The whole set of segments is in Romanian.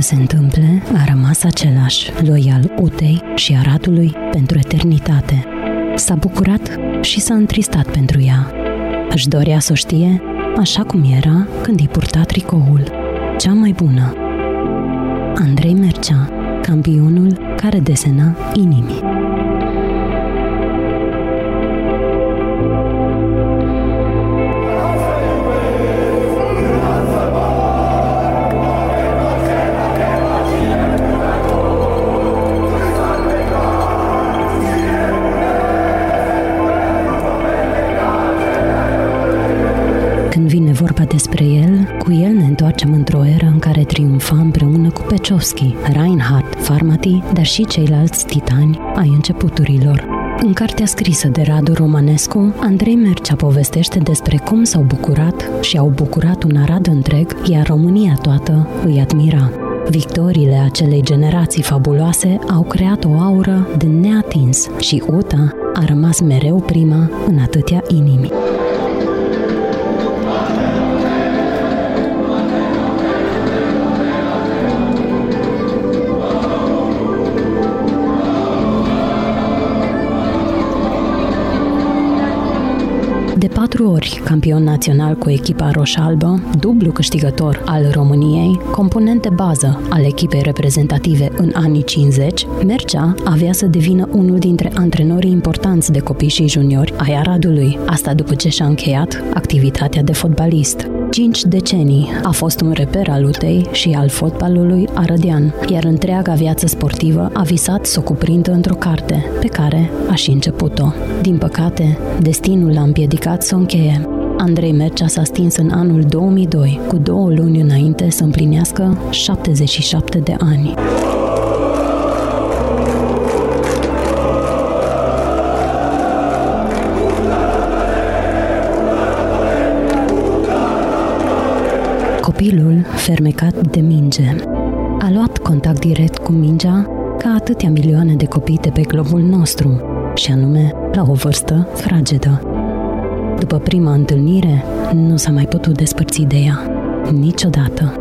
să se întâmple, a rămas același, loial Utei și Aradului pentru eternitate. S-a bucurat și s-a întristat pentru ea. Își dorea să o știe așa cum era când îi purta tricoul. Cea mai bună. Andrei Mercea, campionul care desena inimi. Despre el, cu el ne întoarcem într-o eră în care triumfa împreună cu Pechovski, Reinhardt, Farmati, dar și ceilalți titani ai începuturilor. În cartea scrisă de Radu Romanescu, Andrei Mercea povestește despre cum s-au bucurat și au bucurat un Arad întreg, iar România toată îi admira. Victoriile acelei generații fabuloase au creat o aură de neatins și Uta a rămas mereu prima în atâtea inimi. Ori campion național cu echipa roșalbă, dublu câștigător al României, component de bază al echipei reprezentative în anii 50, Mercea avea să devină unul dintre antrenorii importanți de copii și juniori ai Aradului, asta după ce și-a încheiat activitatea de fotbalist. Cinci decenii a fost un reper al lutei și al fotbalului arădean, iar întreaga viață sportivă a visat să o cuprindă într-o carte, pe care a și început-o. Din păcate, destinul l-a împiedicat să o încheie. Andrei Mercea s-a stins în anul 2002, cu două luni înainte să împlinească 77 de ani. Copilul, fermecat de minge, a luat contact direct cu mingea ca atâtea milioane de copii de pe globul nostru, și anume la o vârstă fragedă. După prima întâlnire, nu s-a mai putut despărți de ea. Niciodată.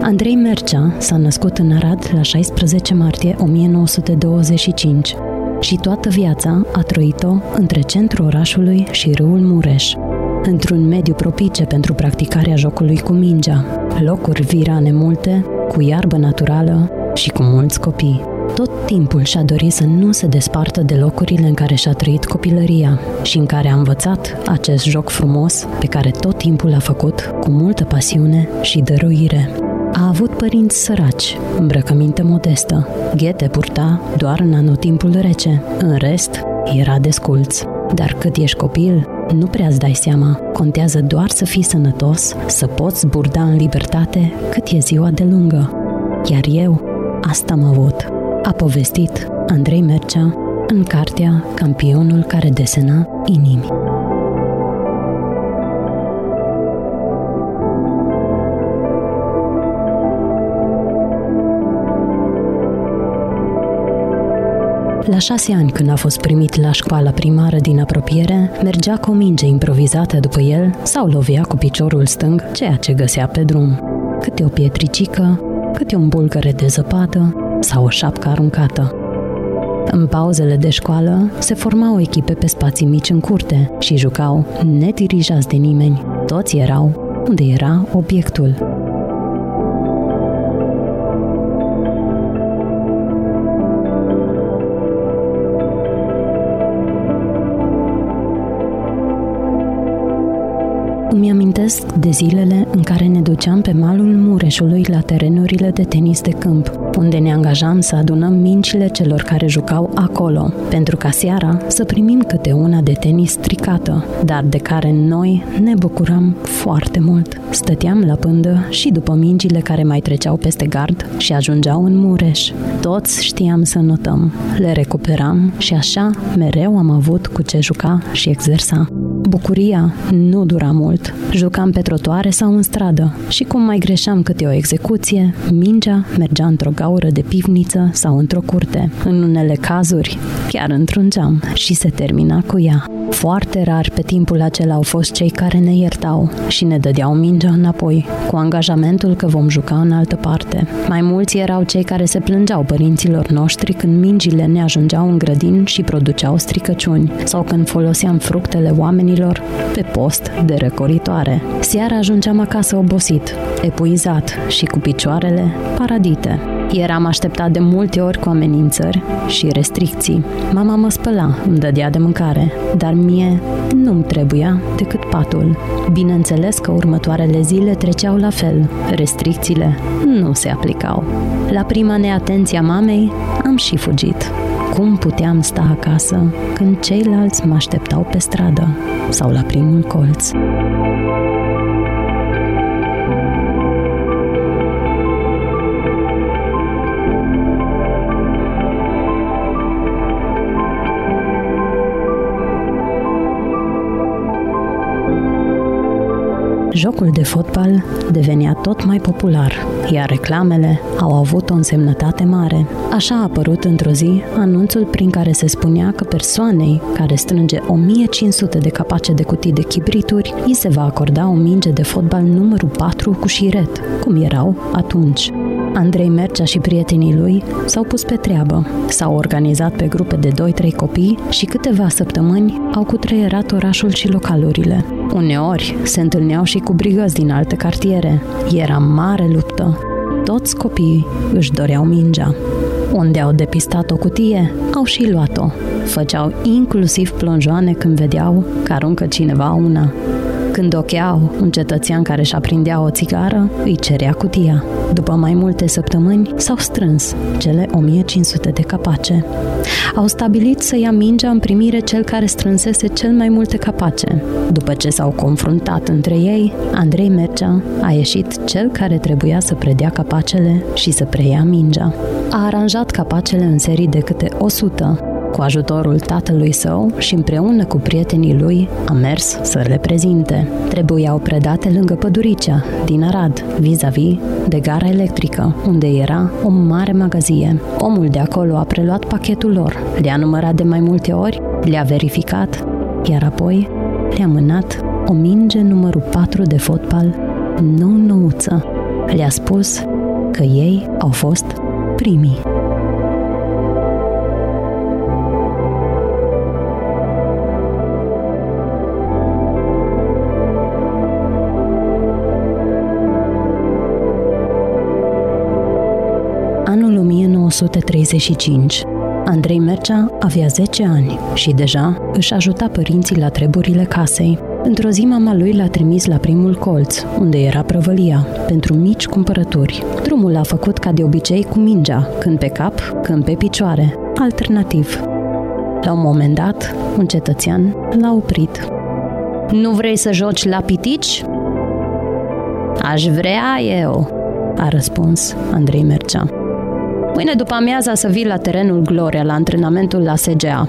Andrei Mercea s-a născut în Arad la 16 martie 1925 și toată viața a trăit-o între centrul orașului și râul Mureș, într-un mediu propice pentru practicarea jocului cu mingea, locuri virane multe, cu iarbă naturală și cu mulți copii. Tot timpul și-a dorit să nu se despartă de locurile în care și-a trăit copilăria și în care a învățat acest joc frumos pe care tot timpul l-a făcut cu multă pasiune și dăruire. A avut părinți săraci, îmbrăcăminte modestă, ghete purta doar în anotimpul rece, în rest era desculț. Dar cât ești copil, nu prea îți dai seama. Contează doar să fii sănătos, să poți burda în libertate cât e ziua de lungă. Iar eu, asta am avut. A povestit Andrei Mercea în cartea Campionul care desena inimi. La șase ani, când a fost primit la școala primară din apropiere, mergea cu o minge improvizată după el sau lovea cu piciorul stâng ceea ce găsea pe drum. Câte o pietricică, câte un bulgăre de zăpadă sau o șapcă aruncată. În pauzele de școală se formau echipe pe spații mici în curte și jucau nedirijați de nimeni. Toți erau unde era obiectul. Amintesc de zilele în care ne duceam pe malul Mureșului la terenurile de tenis de câmp, unde ne angajam să adunăm mincile celor care jucau acolo, pentru ca seara să primim câte una de tenis stricată, dar de care noi ne bucuram foarte mult. Stăteam la pândă și după mingile care mai treceau peste gard și ajungeau în Mureș. Toți știam să notăm, le recuperam și așa mereu am avut cu ce juca și exersa. Bucuria nu dura mult. Jucam pe trotuare sau în stradă și cum mai greșeam câte o execuție, mingea mergea într-o gaură de pivniță sau într-o curte. În unele cazuri, chiar într-un geam și se termina cu ea. Foarte rar pe timpul acela au fost cei care ne iertau și ne dădeau mingea înapoi, cu angajamentul că vom juca în altă parte. Mai mulți erau cei care se plângeau părinților noștri când mingile ne ajungeau în grădin și produceau stricăciuni, sau când foloseam fructele oamenilor pe post de răcoritoare. Seara ajungeam acasă obosit, epuizat și cu picioarele paradite. Eram așteptat de multe ori cu amenințări și restricții. Mama mă spăla, îmi dădea de mâncare, dar mie nu-mi trebuia decât patul. Bineînțeles că următoarele zile treceau la fel. Restricțiile nu se aplicau. La prima neatenție a mamei am și fugit. Cum puteam sta acasă când ceilalți mă așteptau pe stradă sau la primul colț? Jocul de fotbal devenea tot mai popular, iar reclamele au avut o însemnătate mare. Așa a apărut într-o zi anunțul prin care se spunea că persoanei care strânge 1500 de capace de cutii de chibrituri, îi se va acorda o minge de fotbal numărul 4 cu șiret, cum erau atunci. Andrei Mercea și prietenii lui s-au pus pe treabă. S-au organizat pe grupe de 2-3 copii și câteva săptămâni au cutreierat orașul și localurile. Uneori se întâlneau și cu brigăzi din alte cartiere. Era mare luptă. Toți copiii își doreau mingea. Unde au depistat o cutie, au și luat-o. Făceau inclusiv plonjoane când vedeau că aruncă cineva una. Când ocheau un cetățean care își aprindea o țigară, îi cerea cutia. După mai multe săptămâni, s-au strâns cele 1500 de capace. Au stabilit să ia mingea în primire cel care strânsese cel mai multe capace. După ce s-au confruntat între ei, Andrei Mercea a ieșit cel care trebuia să predea capacele și să preia mingea. A aranjat capacele în serii de câte 100 cu ajutorul tatălui său și împreună cu prietenii lui a mers să le prezinte. Trebuiau predate lângă păduricea, din Arad, vis-a-vis de gara electrică, unde era o mare magazie. Omul de acolo a preluat pachetul lor, le-a numărat de mai multe ori, le-a verificat, iar apoi le-a mânat o minge numărul 4 de fotbal nou-nouță. Le-a spus că ei au fost primii. 1935. Andrei Mercea avea 10 ani și deja își ajuta părinții la treburile casei. Într-o zi mama lui l-a trimis la primul colț, unde era prăvălia, pentru mici cumpărături. Drumul a făcut ca de obicei cu mingea, când pe cap, când pe picioare, alternativ. La un moment dat, un cetățean l-a oprit. Nu vrei să joci la pitici? Aș vrea eu, a răspuns Andrei Mercea. Mâine după amiaza să vii la terenul Gloria, la antrenamentul la SGA.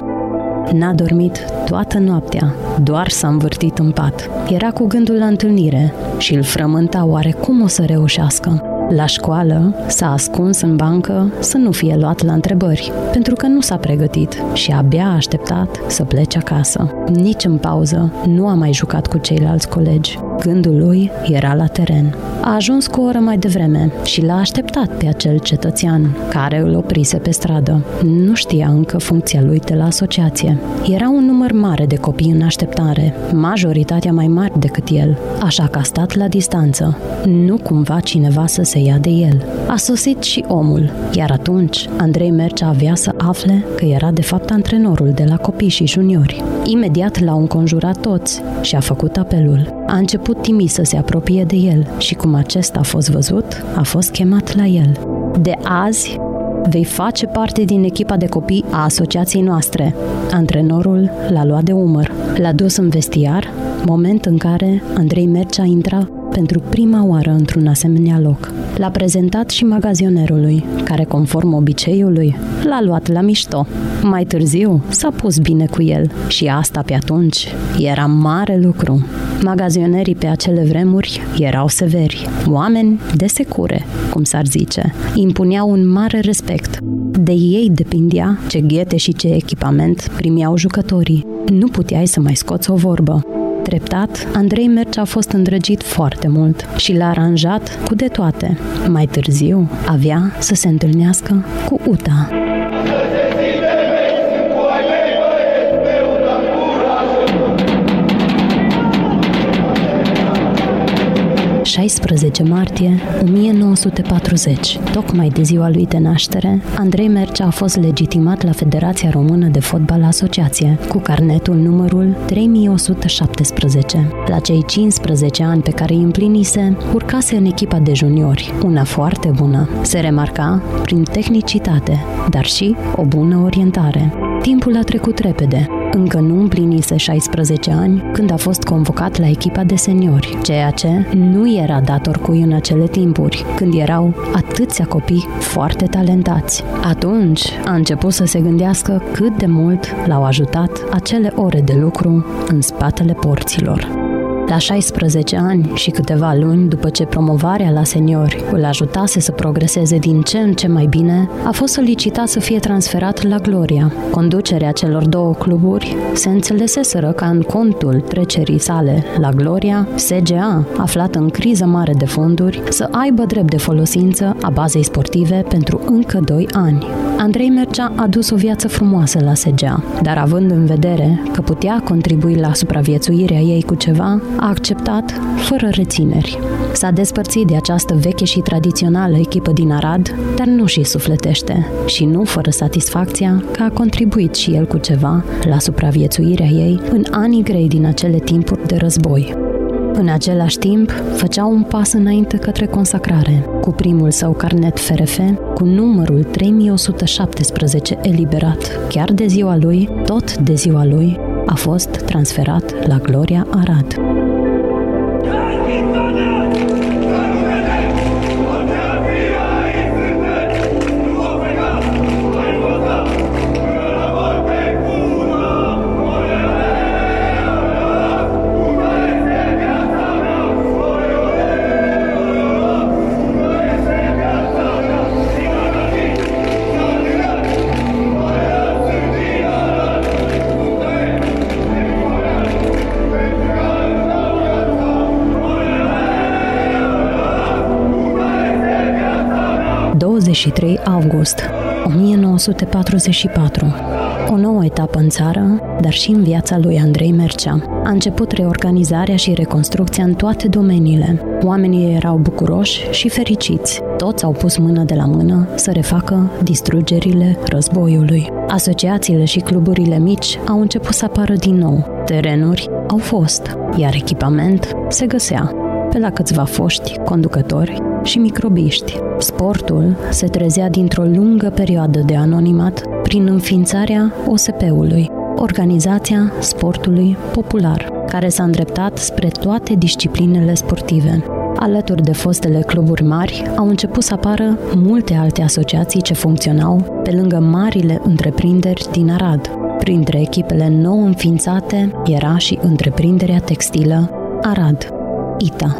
N-a dormit toată noaptea, doar s-a învârtit în pat. Era cu gândul la întâlnire și îl frământa oare cum o să reușească. La școală s-a ascuns în bancă să nu fie luat la întrebări, pentru că nu s-a pregătit și abia a așteptat să plece acasă. Nici în pauză nu a mai jucat cu ceilalți colegi. Gândul lui era la teren. A ajuns cu o oră mai devreme și l-a așteptat pe acel cetățean care îl oprise pe stradă. Nu știa încă funcția lui de la asociație. Era un număr mare de copii în așteptare, majoritatea mai mari decât el, așa că a stat la distanță. Nu cumva cineva să se ia de el. A sosit și omul, iar atunci Andrei Mercea avea să afle că era de fapt antrenorul de la copii și juniori. Imediat l-au înconjurat toți și a făcut apelul. A început timid să se apropie de el și cum acesta a fost văzut, a fost chemat la el. De azi, vei face parte din echipa de copii a asociației noastre. Antrenorul l-a luat de umăr, l-a dus în vestiar, moment în care Andrei Mercea intra pentru prima oară într-un asemenea loc. L-a prezentat și magazionerului, care, conform obiceiului, l-a luat la mișto. Mai târziu s-a pus bine cu el și asta pe atunci era mare lucru. Magazionerii pe acele vremuri erau severi, oameni de secure, cum s-ar zice. Impuneau un mare respect. De ei depindea ce ghete și ce echipament primiau jucătorii. Nu puteai să mai scoți o vorbă. Treptat, Andrei Merce a fost îndrăgit foarte mult și l-a aranjat cu de toate. Mai târziu, avea să se întâlnească cu Uta. 16 martie 1940, tocmai de ziua lui de naștere, Andrei Mercea a fost legitimat la Federația Română de Fotbal Asociație, cu carnetul numărul 3117. La cei 15 ani pe care îi împlinise, urcase în echipa de juniori, una foarte bună. Se remarca prin tehnicitate, dar și o bună orientare. Timpul a trecut repede. Încă nu împlinise 16 ani când a fost convocat la echipa de seniori, ceea ce nu era dator cui în acele timpuri, când erau atâția copii foarte talentați. Atunci a început să se gândească cât de mult l-au ajutat acele ore de lucru în spatele porților. La 16 ani și câteva luni după ce promovarea la seniori îl ajutase să progreseze din ce în ce mai bine, a fost solicitat să fie transferat la Gloria. Conducerea celor două cluburi se înțeleseseră ca în contul trecerii sale la Gloria, SGA, aflat în criză mare de fonduri, să aibă drept de folosință a bazei sportive pentru încă 2 ani. Andrei Mercea a dus o viață frumoasă la SGA, dar având în vedere că putea contribui la supraviețuirea ei cu ceva, a acceptat fără rețineri. S-a despărțit de această veche și tradițională echipă din Arad, dar nu și sufletește și nu fără satisfacția că a contribuit și el cu ceva la supraviețuirea ei în anii grei din acele timpuri de război. În același timp, făcea un pas înainte către consacrare, cu primul său carnet FRF, cu numărul 3117 eliberat, chiar de ziua lui, tot de ziua lui, a fost transferat la Gloria Arad. 23 august 1944. O nouă etapă în țară, dar și în viața lui Andrei Mercea. A început reorganizarea și reconstrucția în toate domeniile. Oamenii erau bucuroși și fericiți. Toți au pus mână de la mână să refacă distrugerile războiului. Asociațiile și cluburile mici au început să apară din nou. Terenuri au fost, iar echipament se găsea pe la câțiva foști, conducători și microbiști. Sportul se trezea dintr-o lungă perioadă de anonimat prin înființarea OSP-ului, Organizația Sportului Popular, care s-a îndreptat spre toate disciplinele sportive. Alături de fostele cluburi mari, au început să apară multe alte asociații ce funcționau pe lângă marile întreprinderi din Arad. Printre echipele nou înființate era și întreprinderea textilă Arad, ITA.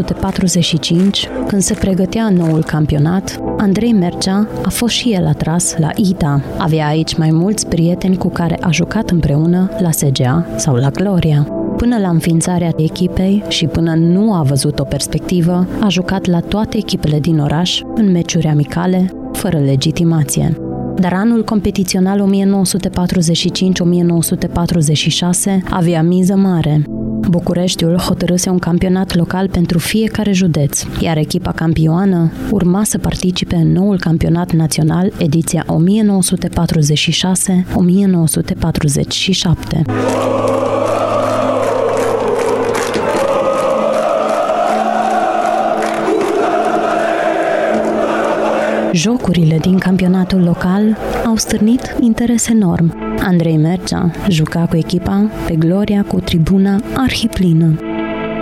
1945, când se pregătea noul campionat, Andrei Mercea a fost și el atras la ITA. Avea aici mai mulți prieteni cu care a jucat împreună la SGA sau la Gloria. Până la înființarea echipei și până nu a văzut o perspectivă, a jucat la toate echipele din oraș, în meciuri amicale, fără legitimație. Dar anul competițional 1945-1946 avea miză mare. Bucureștiul hotărâse un campionat local pentru fiecare județ, iar echipa campioană urma să participe în noul campionat național ediția 1946-1947. Jocurile din campionatul local au stârnit interes enorm. Andrei Mercea juca cu echipa pe Gloria cu tribuna arhiplină.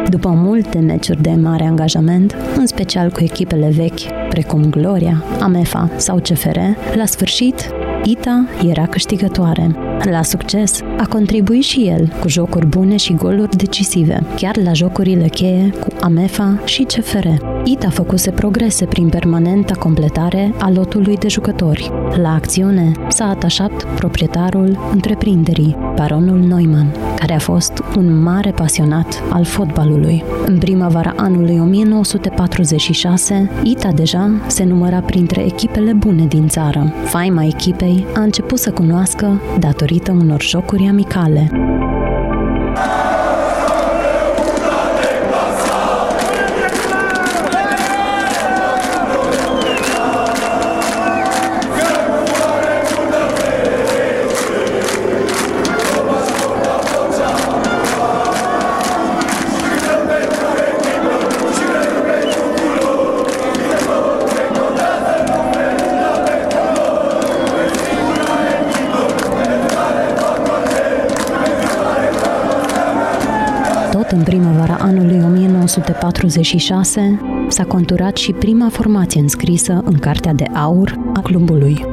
După multe meciuri de mare angajament, în special cu echipele vechi, precum Gloria, Amefa sau CFR, la sfârșit, Ita era câștigătoare. La succes a contribuit și el cu jocuri bune și goluri decisive, chiar la jocurile cheie cu Amefa și CFR. Ita făcuse progrese prin permanenta completare a lotului de jucători. La acțiune s-a atașat proprietarul întreprinderii, baronul Neumann, care a fost un mare pasionat al fotbalului. În primăvara anului 1946, Ita deja se număra printre echipele bune din țară. Faima echipei a început să cunoască datorită unor jocuri amicale. Tot în primăvara anului 1946 s-a conturat și prima formație înscrisă în Cartea de Aur a clubului.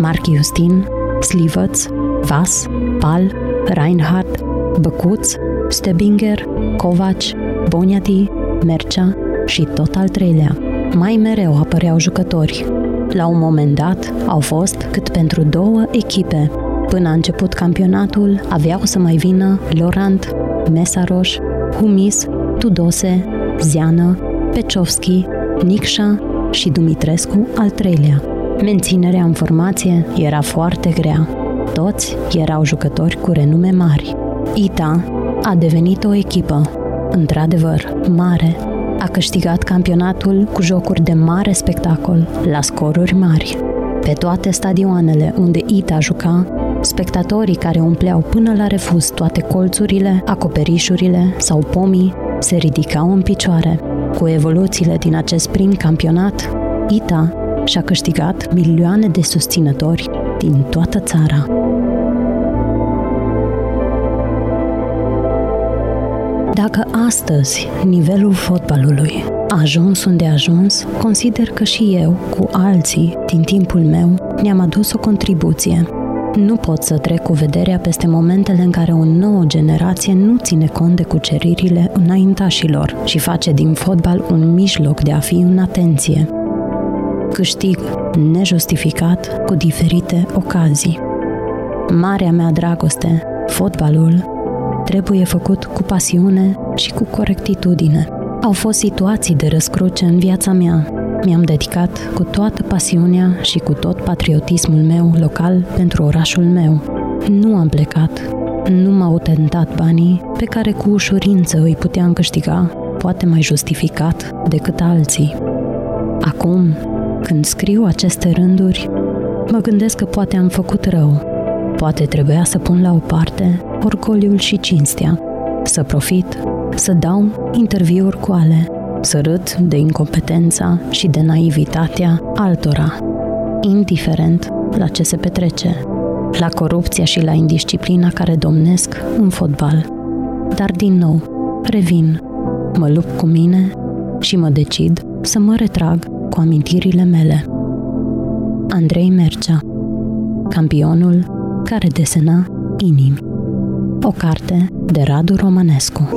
Marc Justin, Slivăț, Vas, Pal, Reinhardt, Băcuț, Stebinger, Covaci, Boniati, Mercea și tot al treilea. Mai mereu apăreau jucători. La un moment dat au fost cât pentru două echipe. Până a început campionatul, aveau să mai vină Laurent, Mesaroș, Humis, Tudose, Ziană, Peciovski, Nicșa și Dumitrescu al treilea. Menținerea în formație era foarte grea. Toți erau jucători cu renume mari. Ita a devenit o echipă, într-adevăr, mare. A câștigat campionatul cu jocuri de mare spectacol, la scoruri mari. Pe toate stadioanele unde Ita juca, Spectatorii care umpleau până la refuz toate colțurile, acoperișurile sau pomii se ridicau în picioare. Cu evoluțiile din acest prim campionat, ITA și-a câștigat milioane de susținători din toată țara. Dacă astăzi nivelul fotbalului a ajuns unde a ajuns, consider că și eu, cu alții, din timpul meu, ne-am adus o contribuție nu pot să trec cu vederea peste momentele în care o nouă generație nu ține cont de cuceririle înaintașilor și face din fotbal un mijloc de a fi în atenție. Câștig nejustificat cu diferite ocazii. Marea mea dragoste, fotbalul, trebuie făcut cu pasiune și cu corectitudine. Au fost situații de răscruce în viața mea, mi-am dedicat cu toată pasiunea și cu tot patriotismul meu local pentru orașul meu. Nu am plecat, nu m-au tentat banii pe care cu ușurință îi puteam câștiga, poate mai justificat decât alții. Acum, când scriu aceste rânduri, mă gândesc că poate am făcut rău. Poate trebuia să pun la o parte orgoliul și cinstea, să profit, să dau interviuri cu ale, să râd de incompetența și de naivitatea altora, indiferent la ce se petrece, la corupția și la indisciplina care domnesc în fotbal. Dar din nou, revin, mă lupt cu mine și mă decid să mă retrag cu amintirile mele. Andrei Mercea, campionul care desena inimi. O carte de Radu Romanescu.